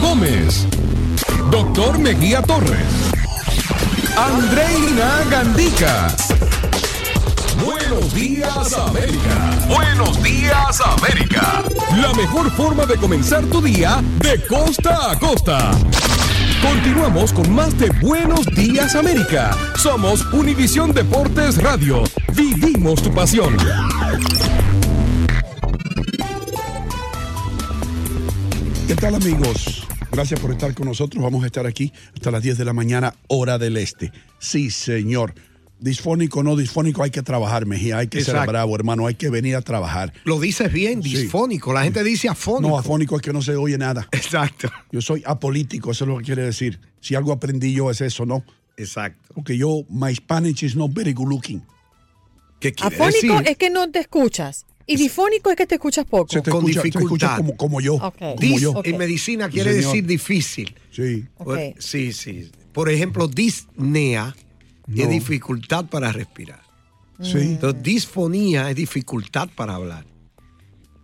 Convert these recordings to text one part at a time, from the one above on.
Gómez, Doctor Mejía Torres, Andreina Gandica. Buenos días América. Buenos días América. La mejor forma de comenzar tu día de costa a costa. Continuamos con más de Buenos días América. Somos Univisión Deportes Radio. Vivimos tu pasión. ¿Qué tal amigos? Gracias por estar con nosotros. Vamos a estar aquí hasta las 10 de la mañana, hora del este. Sí, señor. Disfónico, no disfónico, hay que trabajar, Mejía. Hay que ser bravo, hermano. Hay que venir a trabajar. Lo dices bien, Sí. disfónico. La gente dice afónico. No, afónico es que no se oye nada. Exacto. Yo soy apolítico, eso es lo que quiere decir. Si algo aprendí yo es eso, ¿no? Exacto. Porque yo, my Spanish is not very good looking. ¿Qué quiere Afónico decir? es que no te escuchas. Y difónico es que te escuchas poco. Se te Con escucha, te escucha dificultad. como, como yo. Ok. Como Dis- yo. Ok. En medicina quiere señor. decir difícil. Sí. Pues, Sí, sí. Por ejemplo, disnea es dificultad para respirar. Sí. Entonces, disfonía es dificultad para hablar.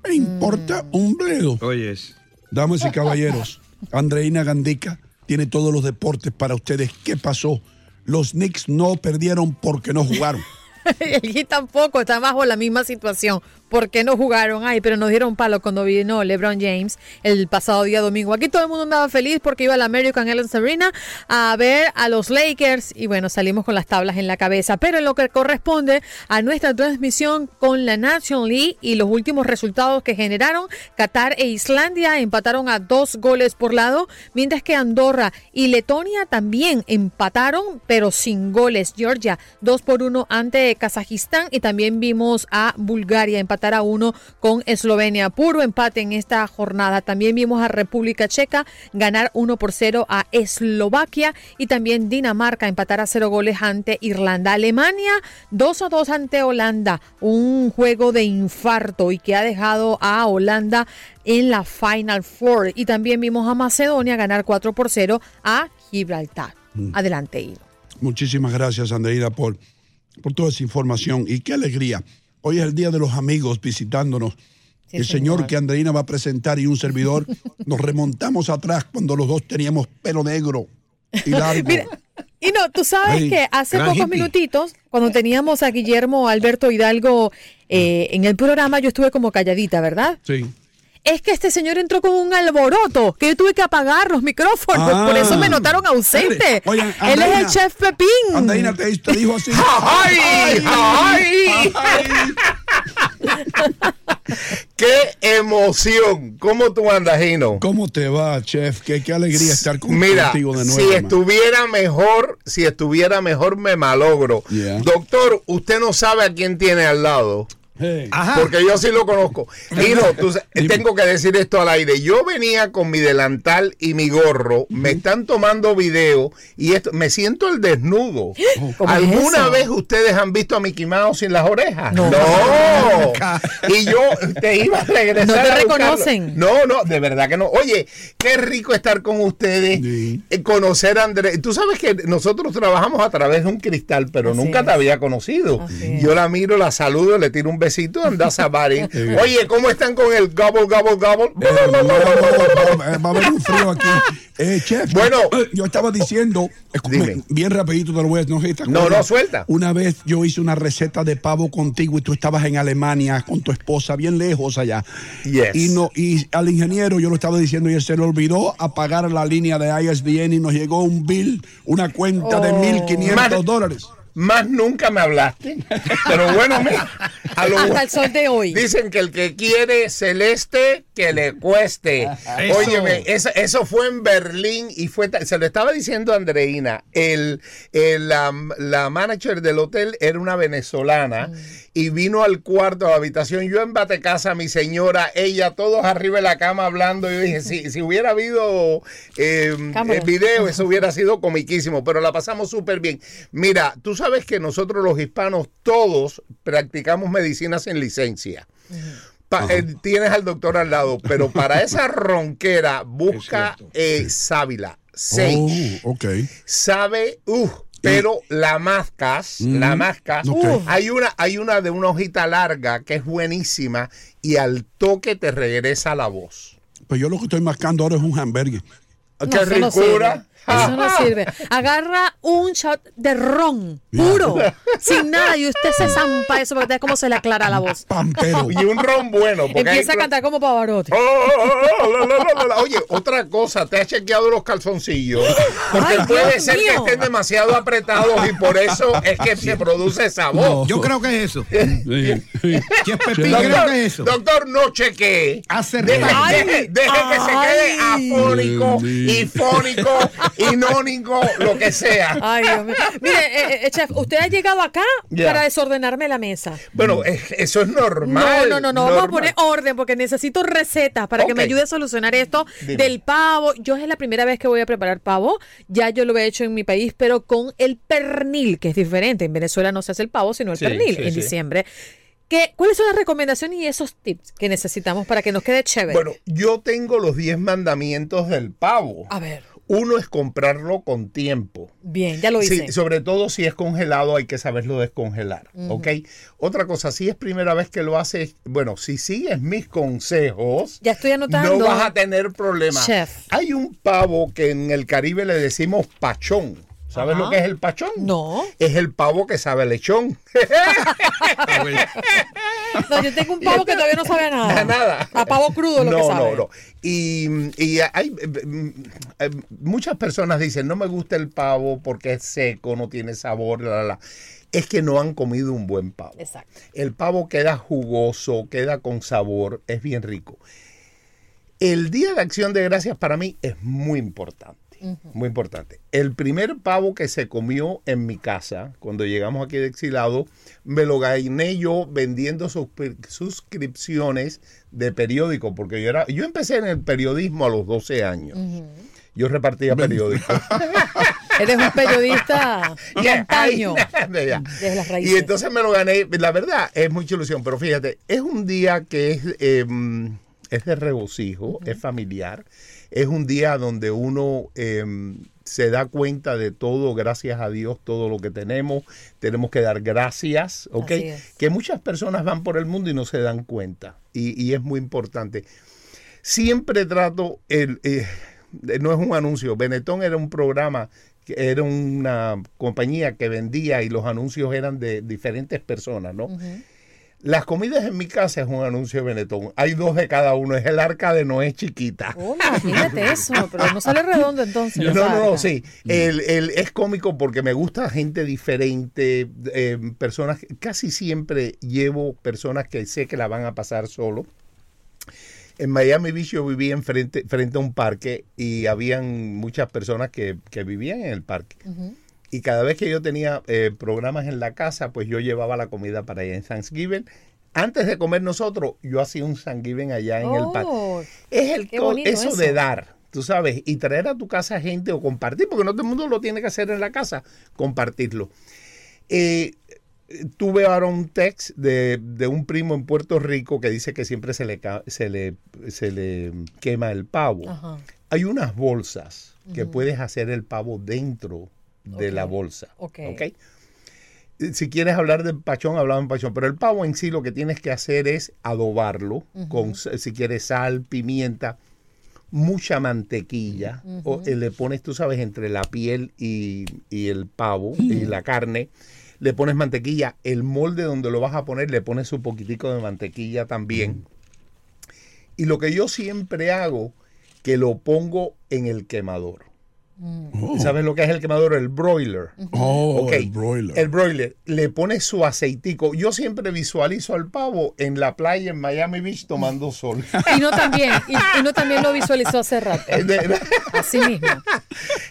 Me importa un bledo. Oyes. Damas y caballeros, Andreina Gandica tiene todos los deportes para ustedes. ¿Qué pasó? Los Knicks no perdieron porque no jugaron. El Heat tampoco está bajo la misma situación. ¿Por qué no jugaron? Ay, pero nos dieron palo cuando vino LeBron James el pasado día domingo. Aquí todo el mundo andaba feliz porque iba al American Airlines Arena a ver a los Lakers y bueno, salimos con las tablas en la cabeza. Pero en lo que corresponde a nuestra transmisión con la National League y los últimos resultados que generaron, Qatar e Islandia empataron a dos goles por lado, mientras que Andorra y Letonia también empataron, pero sin goles. Georgia, dos por uno ante Kazajistán y también vimos a Bulgaria empatar a uno con Eslovenia. Puro empate en esta jornada. También vimos a República Checa ganar uno por cero a Eslovaquia y también Dinamarca empatar a cero goles ante Irlanda. Alemania dos a dos ante Holanda. Un juego de infarto y que ha dejado a Holanda en la Final Four. Y también vimos a Macedonia ganar 4 por 0 a Gibraltar. Adelante, Ido. Muchísimas gracias, Andreina, por, por toda esa información. Y qué alegría. Hoy es el Día de los Amigos visitándonos. Sí, el señor. señor. que Andreina va a presentar y un servidor, nos remontamos atrás cuando los dos teníamos pelo negro y largo. Mira, y no, tú sabes Ay, que hace pocos hippie. minutitos, cuando teníamos a Guillermo Alberto Hidalgo eh, en el programa, yo estuve como calladita, ¿verdad? Sí. Es que este señor entró con un alboroto, que yo tuve que apagar los micrófonos, Ah. por eso me notaron ausente. Oigan, Él es el chef Pepín. Andreina te, te dijo así. ¡Ay! ¡Ay! ¡Qué emoción! ¿Cómo tú andas, Gino? ¿Cómo te va, chef? Qué, qué alegría estar con- Mira, contigo de nuevo. si estuviera mejor, si estuviera mejor, me malogro. Yeah. Doctor, usted no sabe a quién tiene al lado. Hey. Porque yo sí lo conozco. Tú Dime. tengo que decir esto al aire. Yo venía con mi delantal y mi gorro. Me están tomando video y esto, me siento el desnudo. ¿Cómo es ¿Alguna vez ustedes han visto a Mickey Mouse sin las orejas? No. y yo te iba a regresar. No te a reconocen. No, no, de verdad que no. Oye, qué rico estar con ustedes, Sí. eh, conocer a Andrés. Tú sabes que nosotros trabajamos a través de un cristal, pero Así nunca es. te había conocido. Así es. Yo la miro, la saludo, le tiro un besito, anda a Oye, ¿cómo están con el gobble, gobble, gobble? Va a haber un frío aquí. Eh, chef, Bueno. yo estaba diciendo, Dime. bien rapidito te lo voy a no, No, no, suelta. Una vez yo hice una receta de pavo contigo y tú estabas en Alemania con tu esposa, bien lejos allá. Yes. Y, no, y al ingeniero yo lo estaba diciendo y él se le olvidó apagar la línea de ISDN y nos llegó un bill, una cuenta de Oh. 1.500 Madre- dólares. Más nunca me hablaste. Pero bueno, me, a lo Hasta el sol de hoy. Dicen que el que quiere celeste, que le cueste. Eso. Óyeme, eso, eso fue en Berlín y fue, se lo estaba diciendo a Andreina, el, el, la, la manager del hotel era una venezolana y vino al cuarto, a la habitación, yo en casa mi señora, ella, todos arriba de la cama hablando. Yo dije, si, si hubiera habido eh, el video, eso hubiera sido comiquísimo, pero la pasamos súper bien. Mira, tú sabes que nosotros los hispanos todos practicamos medicina sin licencia. Pa- eh, tienes al doctor al lado, pero para esa ronquera busca eh, sábila, sage. Oh, ok. Sabe, uh, pero la mascas, la mascas, ok. uh, hay una, hay una de una hojita larga que es buenísima y al toque te regresa la voz. Pues yo lo que estoy marcando ahora es un hamburger. ¡Qué No, eso no ricura! sirve. Eso no sirve. Agarra un shot de ron puro, sin nada, y usted se zampa eso porque usted cómo se le aclara la voz. Pampero. Y un ron bueno. Empieza hay- a cantar como Pavarotti. Oh, oh, oh, oh. Oye, otra cosa, te has chequeado los calzoncillos. Porque Ay, puede Dios ser que estén demasiado apretados y por eso es que se produce esa voz. No. Yo creo que es eso. Sí, sí. Chef Pepín, Sí. creo Doctor, que es eso. doctor, no chequee. Deje, deje- deje que se quede afónico, y fónico, inónico, lo que sea. Ay, Dios mío. Mire, eh, eh, chef, usted ha llegado acá para desordenarme la mesa. Bueno, es- eso es No, normal. no, no, no, vamos a poner orden porque necesito recetas para que me ayude a solucionar esto Dime. del pavo. Yo es la primera vez que voy a preparar pavo, ya yo lo he hecho en mi país, pero con el pernil, que es diferente. En Venezuela no se hace el pavo, sino el Sí, pernil sí, en sí. diciembre. ¿Qué, ¿Cuáles son las recomendaciones y esos tips que necesitamos para que nos quede chévere? Bueno, yo tengo los 10 mandamientos del pavo. a ver, Uno es comprarlo con tiempo. bien, ya lo hice. Sí, sobre todo si es congelado hay que saberlo descongelar, ¿ok? Otra cosa, si es primera vez que lo haces, bueno, si sigues mis consejos, Ya estoy anotando. no vas a tener problemas. Chef. Hay un pavo que en el Caribe le decimos pachón. ¿Sabes Ajá. lo que es el pachón? No. Es el pavo que sabe lechón. No, yo tengo un pavo que todavía no sabe a nada. A nada. A pavo crudo lo no, que sabe. No, no, Y, y hay eh, eh, muchas personas dicen, no me gusta el pavo porque es seco, no tiene sabor, la, la, la". Es que no han comido un buen pavo. Exacto. El pavo queda jugoso, queda con sabor, es bien rico. El Día de Acción de Gracias para mí es muy importante. Muy importante. El primer pavo que se comió en mi casa, cuando llegamos aquí de exilado, me lo gané yo vendiendo suscri- suscripciones de periódico, porque yo era, yo empecé en el periodismo a los 12 años. Yo repartía periódicos. Eres un periodista de antaño. Desde las raíces. Y entonces me lo gané. La verdad, es mucha ilusión, pero fíjate, es un día que es, eh, es de regocijo, es familiar. Es un día donde uno eh, se da cuenta de todo, gracias a Dios, todo lo que tenemos. Tenemos que dar gracias, ¿ok? Es. Que muchas personas van por el mundo y no se dan cuenta. Y, y es muy importante. Siempre trato, el, eh, no es un anuncio, Benetton era un programa, era una compañía que vendía y los anuncios eran de diferentes personas, ¿no? Las comidas en mi casa es un anuncio de Benetton. Hay dos de cada uno. Es el arca de Noé chiquita. Oh, imagínate eso, pero no sale redondo entonces. No, no, no, sí. El, el- es cómico porque me gusta gente diferente, eh, personas, casi siempre llevo personas que sé que la van a pasar solo. En Miami Beach yo vivía en frente, frente a un parque y habían muchas personas que, que vivían en el parque. Y cada vez que yo tenía eh, programas en la casa, pues yo llevaba la comida para allá en Thanksgiving. Antes de comer nosotros, yo hacía un Thanksgiving allá en el parque. Oh, Es el eso, eso. de dar, tú sabes, y traer a tu casa gente o compartir, porque no todo el mundo lo tiene que hacer en la casa, compartirlo. Eh, tuve ahora un text de, de un primo en Puerto Rico que dice que siempre se le, se le, se le quema el pavo. Ajá. Hay unas bolsas que puedes hacer el pavo dentro de la bolsa. Ok. ¿ok? Si quieres hablar del pachón, hablamos del pachón. Pero el pavo en sí lo que tienes que hacer es adobarlo con, si quieres, sal, pimienta, mucha mantequilla. o, eh, le pones, tú sabes, entre la piel y, y el pavo y la carne. Le pones mantequilla. El molde donde lo vas a poner, le pones un poquitico de mantequilla también. Y lo que yo siempre hago, que lo pongo en el quemador. Oh, ¿Sabes lo que es el quemador? El broiler. oh, el broiler. El broiler. Le pones su aceitico. Yo siempre visualizo al pavo en la playa en Miami Beach tomando sol. Y no también, y, y no también lo visualizó hace rato. De- Así mismo.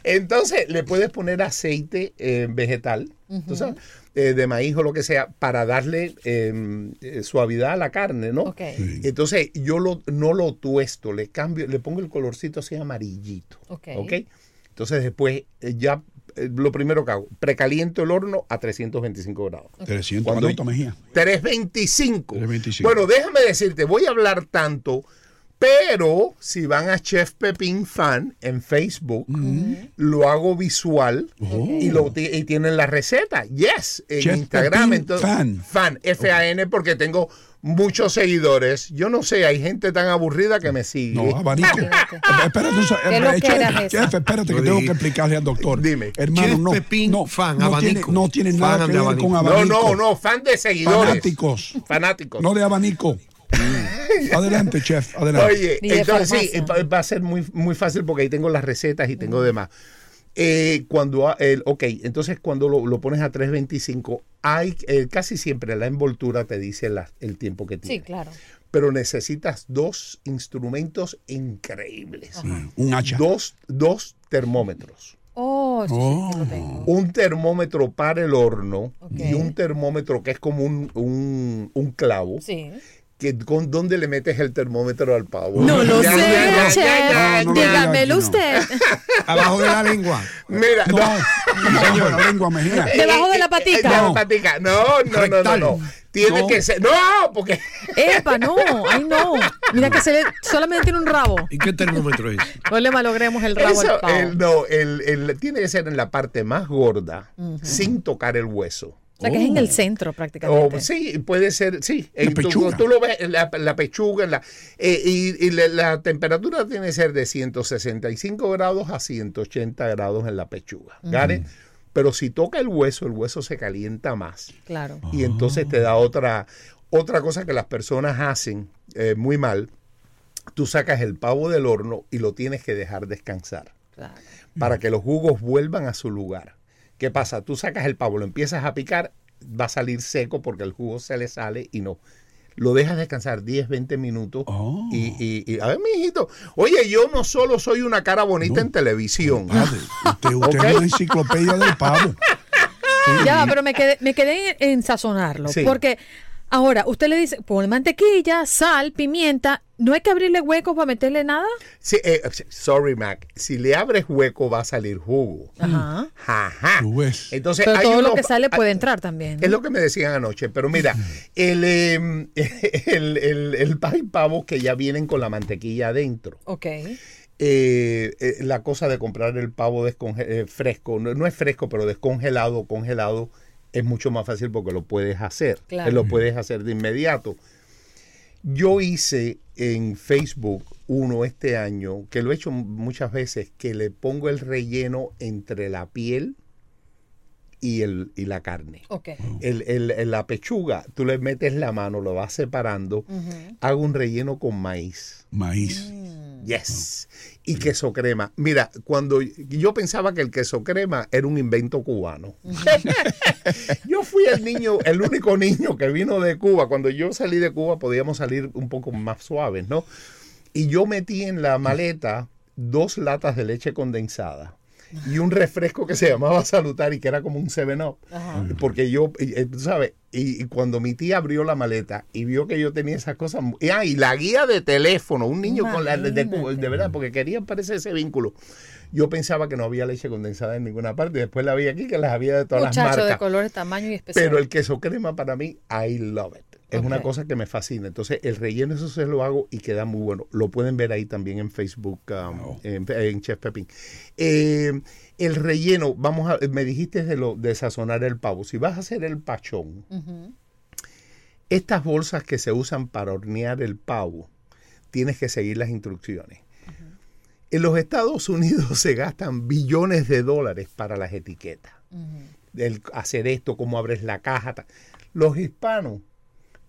Entonces le puedes poner aceite eh, vegetal, tú sabes, eh, de maíz o lo que sea, para darle eh, eh, suavidad a la carne, ¿no? Ok. Sí. Entonces yo lo, no lo tuesto, le cambio, le pongo el colorcito así amarillito. Ok. Entonces después eh, ya eh, lo primero que hago, precaliento el horno a 325 grados. 300 Cuando- ¿cuánto, Mejía? 325. 325. Bueno, déjame decirte, voy a hablar tanto Pero si van a Chef Pepín Fan en Facebook, lo hago visual y, lo, ti- y tienen la receta. Yes, en Chef Instagram. Entonces- Fan. Fan, F-A-N, porque tengo muchos seguidores. Yo no sé, hay gente tan aburrida que me sigue. No, abanico. Eh, Espérate, un se- ¿Qué eh, que chef, espérate que tengo que explicarle al doctor. Dime. Hermano, no, Pepín no, fan, no tiene, abanico. no tiene nada Fan que de ver abanico. con No, abanico. no, no, fan de seguidores. Fanáticos. Fanáticos. No de abanico. adelante, chef, adelante. Oye, entonces sí, va va a ser muy, muy fácil porque ahí tengo las recetas y tengo demás. Eh, cuando, el, ok, entonces cuando lo, lo pones a 325, hay eh, casi siempre la envoltura te dice la- el tiempo que tiene. Sí, claro. Pero necesitas dos instrumentos increíbles. Un hacha. Dos, dos termómetros. Oh, sí, sí, sí, lo tengo. Un termómetro para el horno y un termómetro que es como un, un, un clavo. Sí. Que, con, ¿Dónde le metes el termómetro al pavo? No lo Ya, sé, ya, no Dígamelo aquí, no. usted. Abajo de la lengua. Mira, No, no. no, la lengua mejía. Debajo de la Eh, patica. de la No. patica. No, no, no, no, no. Tiene No. que ser. No, porque. Epa, no, ay no. Mira que se le, solamente tiene un rabo. ¿Y qué termómetro es? No le malogremos el rabo Eso, al pavo. el- no, el, el- tiene que ser en la parte más gorda, sin tocar el hueso. O sea que es en Oh. el centro prácticamente. O, sí, puede ser, sí. La En pechuga. Tú, lo ves, la, la pechuga, la, eh, y, y la, la temperatura tiene que ser de 165 grados a 180 grados en la pechuga. Pero si toca el hueso, el hueso se calienta más. Claro. Y entonces te da otra, otra cosa que las personas hacen eh, muy mal. Tú sacas el pavo del horno y lo tienes que dejar descansar claro. para que los jugos vuelvan a su lugar. ¿Qué pasa? Tú sacas el pavo, lo empiezas a picar, va a salir seco porque el jugo se le sale y no. Lo dejas descansar 10, 20 minutos Oh. y, y- y- a ver, mi hijito, oye, yo no solo soy una cara bonita en televisión. Padre, usted, usted es una enciclopedia del pavo. Ya, pero me quedé, me quedé en, en sazonarlo. Sí. Porque ahora usted le dice, pon mantequilla, sal, pimienta. ¿No hay que abrirle huecos para meterle nada? Sí, eh, sorry, Mac, si le abres hueco va a salir jugo. Ajá. Ajá. Entonces, Pero hay todo lo que sale hay- puede entrar también. ¿no? Es lo que me decían anoche, pero mira, el, eh, el, el, pavos que ya vienen con la mantequilla adentro. Ok. Eh, eh, la cosa de comprar el pavo eh, fresco, no, no es fresco, pero descongelado, congelado, es mucho más fácil porque lo puedes hacer. Claro. Lo puedes hacer de inmediato. Yo hice en Facebook uno este año, que lo he hecho muchas veces, que le pongo el relleno entre la piel y, el, y la carne. Ok. El, el- el- la pechuga, tú le metes la mano, lo vas separando, hago un relleno con maíz. Maíz. Yes. Y queso crema. Mira, cuando yo pensaba que el queso crema era un invento cubano. yo fui el niño, el único niño que vino de Cuba. Cuando yo salí de Cuba podíamos salir un poco más suaves, ¿no? Y yo metí en la maleta dos latas de leche condensada y un refresco que se llamaba Salutar y que era como un 7-Up. Ajá. Porque yo, eh, tú sabes, y, y cuando mi tía abrió la maleta y vio que yo tenía esas cosas, y, ah, y la guía de teléfono, un niño con la de, de, de verdad, porque quería parecer ese vínculo. Yo pensaba que no había leche condensada en ninguna parte, y después la vi aquí que las había de todas las Muchacho de marcas. colores, tamaño y espesor. Pero el queso crema para mí, I love it. Es una cosa que me fascina. Entonces, el relleno eso se lo hago y queda muy bueno. Lo pueden ver ahí también en Facebook, um, en, en Chef Pepín. Eh, el relleno, vamos a, me dijiste de lo de sazonar el pavo. Si vas a hacer el pachón, estas bolsas que se usan para hornear el pavo, tienes que seguir las instrucciones. En los Estados Unidos se gastan billones de dólares para las etiquetas. El hacer esto, cómo abres la caja. Los hispanos,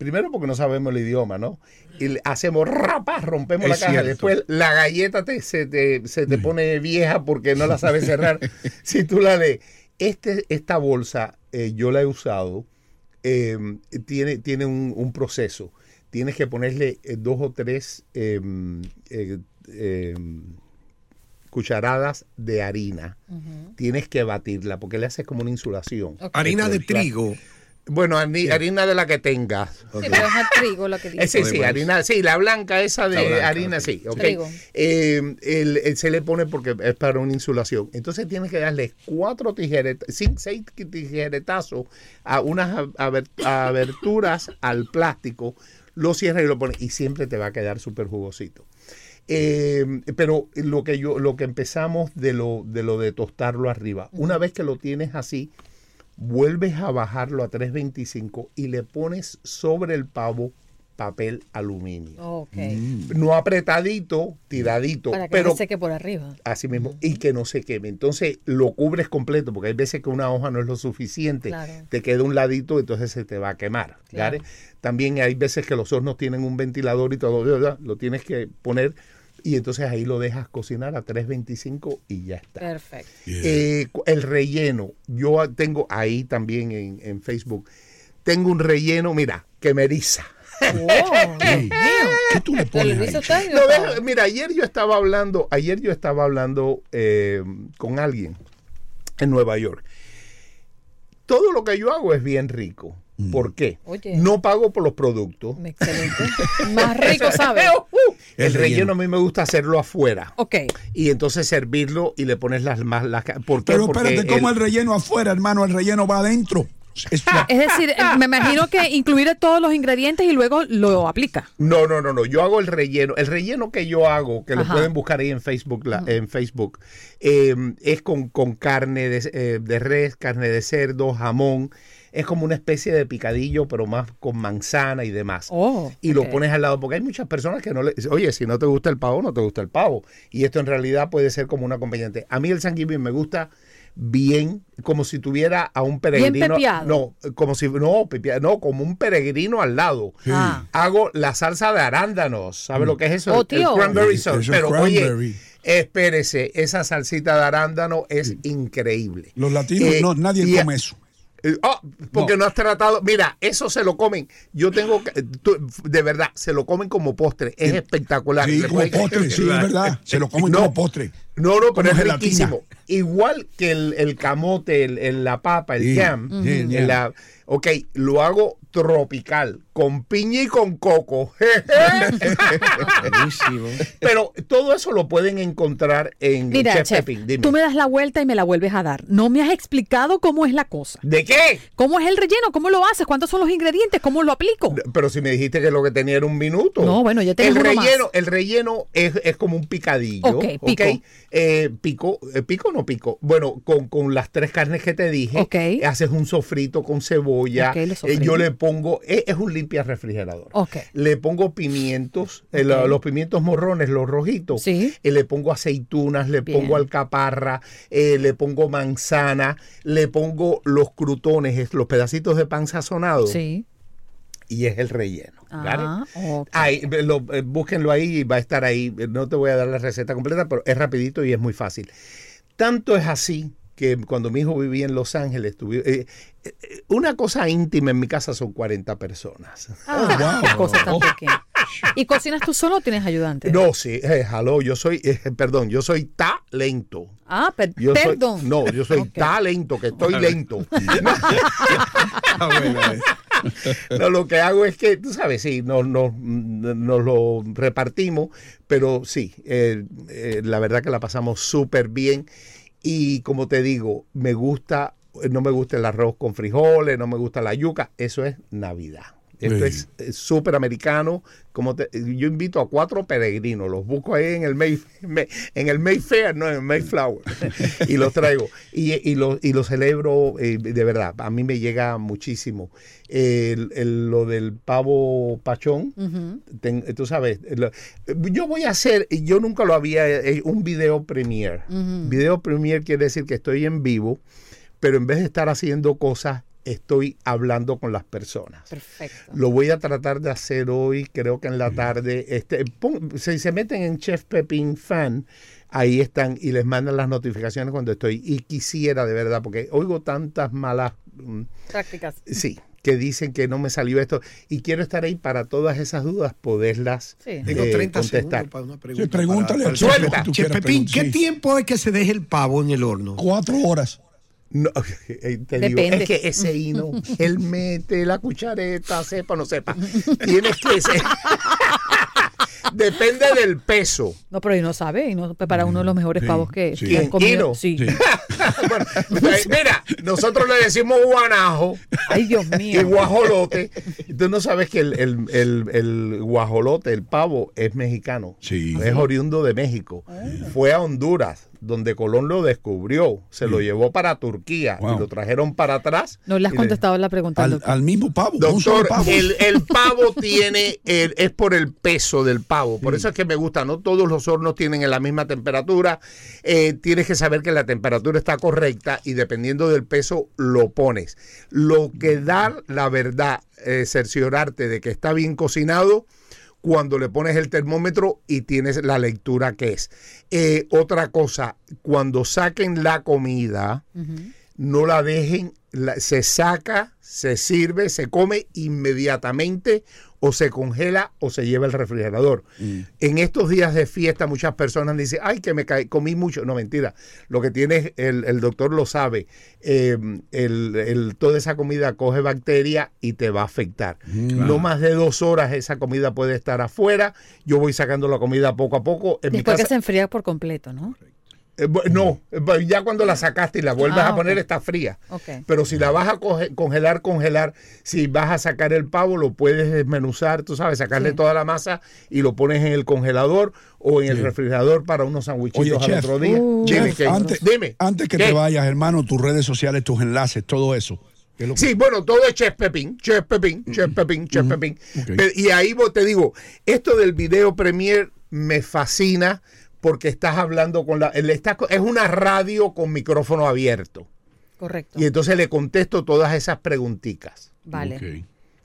primero porque no sabemos el idioma, ¿no? Y hacemos rapas, rompemos Es la caja. cierto. Después la galleta te, se, te, se te pone vieja porque no la sabes cerrar. si tú la lees. Este, esta bolsa eh, yo la he usado eh, tiene, tiene un, un proceso. Tienes que ponerle eh, dos o tres eh, eh, eh, cucharadas de harina. Tienes que batirla porque le haces como una insulación. Harina de Claro. trigo. Bueno, hari- harina de la que tengas. Sí, pero es el trigo lo que dice. Eh, sí, de sí, maíz. harina, sí, la blanca esa de La blanca, harina, sí, ok. Trigo. Eh, el- el- se le pone porque es para una insulación. Entonces tienes que darle cuatro tijeras, seis tijeretazos a unas ab- aber- aberturas al plástico, lo cierras y lo pones y siempre te va a quedar súper jugosito. Eh, pero lo que yo, lo que empezamos de lo, de lo de tostarlo arriba, una vez que lo tienes así, vuelves a bajarlo a 325 y le pones sobre el pavo papel aluminio. Ok. No apretadito, tiradito, Para que pero no seque por arriba. así mismo y que no se queme. Entonces lo cubres completo porque hay veces que una hoja no es lo suficiente, Claro. te queda un ladito entonces se te va a quemar. Claro. ¿vale? También hay veces que los hornos tienen un ventilador y todo, ¿verdad? lo tienes que poner y entonces ahí lo dejas cocinar a 325 y ya está. Perfecto. Eh, el relleno, yo tengo ahí también en, en Facebook, tengo un relleno, mira, que me eriza. Wow, mío. ¿Qué tú le ¿Te pones ahí? No, deja- mira, ayer yo estaba hablando, ayer yo estaba hablando eh, con alguien en Nueva York. Todo lo que yo hago es bien rico. ¿Por qué? Oye. No pago por los productos. Excelente. Más rico, ¿sabes? El, El relleno. a mí me gusta hacerlo afuera. Ok. Y entonces servirlo y le pones las más las ¿Por qué? Pero Porque espérate, ¿cómo el- el relleno afuera, hermano? El relleno va adentro. Es Es decir, eh, me imagino que incluir todos los ingredientes y luego lo aplica. No, no, no, no. Yo hago el relleno. El relleno que yo hago, que lo Ajá. pueden buscar ahí en Facebook, la- en Facebook, eh, es con, con carne de, eh, de res, carne de cerdo, jamón. Es como una especie de picadillo, pero más con manzana y demás. Oh, y lo pones al lado, porque hay muchas personas que no le. Oye, si no te gusta el pavo, no te gusta el pavo. Y esto en realidad puede ser como un acompañante. A mí el Thanksgiving me gusta bien, como si tuviera a un peregrino. pepiado. No, como si. No, pepia- no, como un peregrino al lado. Ah. Hago la salsa de arándanos. ¿Sabe lo que es eso? Oh, El- cranberry sauce. Pero cranberry. oye, espérese, esa salsita de arándano es increíble. Los latinos, Eh, no, nadie y- come eso. Eh, ah, porque no. No. has tratado. Mira, eso se lo comen. Yo tengo. que- tú- de verdad, se lo comen como postre. Es espectacular. Sí, como pueden- postre, sí, es verdad. Se lo comen No. como postre. No, no, pero es gelatina. riquísimo. Igual que el, el camote, el, el- la papa, el Sí, jam. el la- ok, lo hago tropical, con piña y con coco. Buenísimo. pero todo eso lo pueden encontrar en Mira, Chef chef, Pepín. Dime. tú me das la vuelta y me la vuelves a dar. No me has explicado cómo es la cosa. ¿De qué? ¿Cómo es el relleno? ¿Cómo lo haces? ¿Cuántos son los ingredientes? ¿Cómo lo aplico? Pero si me dijiste que lo que tenía era un minuto. No, bueno, ya tenemos el uno más. relleno, El relleno es, es como un picadillo. Ok, pico. Eh, pico, eh, pico o no pico. Bueno, con, con las tres carnes que te dije, haces un sofrito con cebolla. Ok, lo Eh, yo le pongo, es, es un limpia refrigerador. Ok. Le pongo pimientos, eh, los pimientos morrones, los rojitos. Sí. Eh, le pongo aceitunas, le Bien. pongo alcaparra, eh, le pongo manzana, le pongo los crutones, es- los pedacitos de pan sazonado Sí. y es el relleno. Ah, ok. Ahí, lo- búsquenlo ahí y va a estar ahí. No te voy a dar la receta completa, pero es rapidito y es muy fácil. Tanto es así que cuando mi hijo vivía en Los Ángeles, tuvi- eh, eh, una cosa íntima en mi casa son 40 personas. Ah, wow. qué cosa tan Oh. pequeña. ¿Y cocinas tú solo o tienes ayudante? No, sí, eh, hello, yo soy, eh, perdón, yo soy talento. Ah, per- Yo soy- perdón. no, yo soy Ok. talento, que estoy lento. Ah, bueno. No, lo que hago es que, tú sabes, sí, nos, nos, nos lo repartimos, pero sí, eh, eh, la verdad que la pasamos súper bien. Y como te digo, me gusta, no me gusta el arroz con frijoles, no me gusta la yuca, eso es Navidad. Esto Sí. es súper americano. Como te- yo invito a cuatro peregrinos, los busco ahí en el, May, en el Mayfair, no en el Mayflower, y los traigo. Y, y lo, y lo celebro eh, de verdad. A mí me llega muchísimo. El- el- lo del pavo pachón, ten- tú sabes, lo- yo voy a hacer, y yo nunca lo había, eh, un video premiere. Video premiere quiere decir que estoy en vivo, pero en vez de estar haciendo cosas, estoy hablando con las personas. Perfecto. Lo voy a tratar de hacer hoy, creo que en la tarde. Este, si se meten en Chef Pepin Fan, ahí están y les mandan las notificaciones cuando estoy. Y quisiera de verdad, porque oigo tantas malas, mm, Prácticas. sí, que dicen que no me salió esto. Y quiero estar ahí para todas esas dudas, poderlas Sí. Tengo eh, 30 contestar. segundos para una pregunta. Sí, pregúntale para- al chef Pepín, ¿qué. Sí. tiempo es que se deje el pavo en el horno? Cuatro horas. No, te digo, Depende. es que ese hino, él mete la cuchareta, sepa o no sepa. Tienes que ser. depende del peso. No, pero y no sabe, y no prepara uno de los mejores Sí, pavos que sí. que han ¿Quién? comido. Sí. Sí. Bueno, eh, mira, nosotros le decimos guanajo Ay, Dios y mío. guajolote. Y tú no sabes que el, el- el- el guajolote, el pavo, es mexicano. Sí. Es oriundo de México. Fue a Honduras, donde Colón lo descubrió. Se lo llevó para Turquía Wow. y lo trajeron para atrás. No le has contestado la pregunta. Al, mismo pavo. Doctor, pavo. el, el pavo tiene, el- es por el peso del pavo. Por eso es que me gusta. No todos los hornos tienen la misma temperatura. Eh, tienes que saber que la temperatura está correcta y dependiendo del peso lo pones. Lo que da la verdad, eh, cerciorarte de que está bien cocinado cuando le pones el termómetro y tienes la lectura que es. Eh, otra cosa, cuando saquen la comida, no la dejen, la- se saca, se sirve, se come inmediatamente o se congela o se lleva al refrigerador. En estos días de fiesta muchas personas dicen, ay, que me caí, comí mucho. No, mentira. Lo que tiene, el, el doctor lo sabe, eh, el- el- toda esa comida coge bacteria y te va a afectar. No más de dos horas esa comida puede estar afuera. Yo voy sacando la comida poco a poco. En mi Después que se enfría por completo, ¿no? bu- no, eh, ya cuando la sacaste y la vuelves Ah, a poner ok. está fría. Pero si la vas a congelar, congelar, si vas a sacar el pavo, lo puedes desmenuzar, tú sabes, sacarle Sí. toda la masa y lo pones en el congelador o en el refrigerador para unos Oye, sandwichitos al chef, otro día. Uh, Dime, antes, Dime. antes que ¿Qué? te vayas, hermano, tus redes sociales, tus enlaces, todo eso. ¿Qué es lo que- Sí, bueno, todo es Chef Pepín, Chef Pepín, Chef Pepín, Chef Pepín. Ok. Pero- y ahí vos te digo, esto del video premier me fascina porque estás hablando con la... el- estás es una radio con micrófono abierto. Correcto. Y entonces le contesto todas esas pregunticas. Vale. Ok.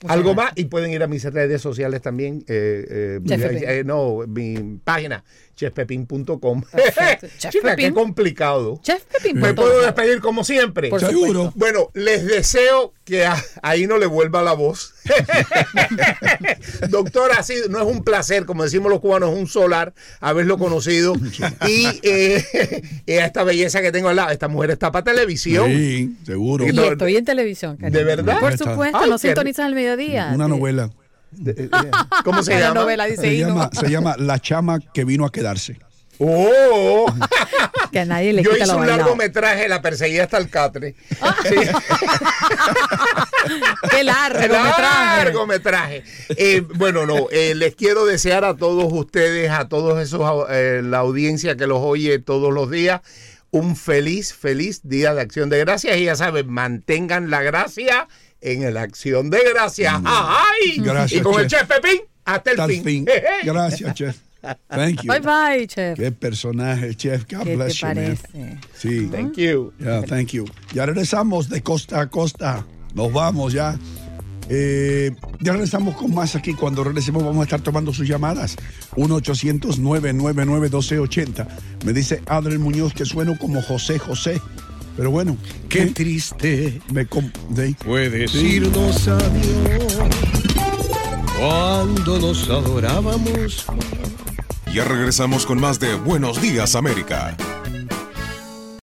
Muchas Algo más y pueden ir a mis redes sociales también. eh, eh, eh, no, mi página, chefpepin.com. Chica, qué complicado. Me puedo despedir como siempre. Por Seguro. Bueno, les deseo que a- ahí no le vuelva la voz. Doctor, ha sido, no es un placer, como decimos los cubanos, es un solar haberlo conocido. y eh, y a esta belleza que tengo al lado, esta mujer está para televisión. Sí, seguro. Y estoy en televisión, cariño. ¿De verdad? Por supuesto, Ay, no sintonizas al mediodía. Una Sí. novela. De- eh, ¿Cómo se llama? novela, dice Se llama, se llama La chama que vino a quedarse. Oh, Que a nadie le yo quita hice lo un bailado. largometraje, la perseguí hasta el catre. Sí. Qué largometraje. largometraje. Eh, bueno, no, eh, les quiero desear a todos ustedes, a todos esos, eh, la audiencia que los oye todos los días, un feliz, feliz día de acción de gracias. Y ya saben, mantengan la gracia en la acción de gracias. ¡Ay! Mm. Gracias, y con el chef. Pepín, hasta el Hasta fin. fin. Gracias, chef. Thank you. Bye bye, chef. Qué personaje, chef. God ¿Qué bless te you, man. parece? Sí. Thank you. Yeah, thank you. Ya regresamos de costa a costa. Nos vamos ya. Eh, ya regresamos con más aquí. Cuando regresemos vamos a estar tomando sus llamadas. 1-800-999-1280. Me dice Adriel Muñoz que sueno como José José. Pero bueno, Qué ¿eh? triste me com- de- fue Sí. decirnos adiós cuando nos adorábamos. Ya regresamos con más de Buenos Días América.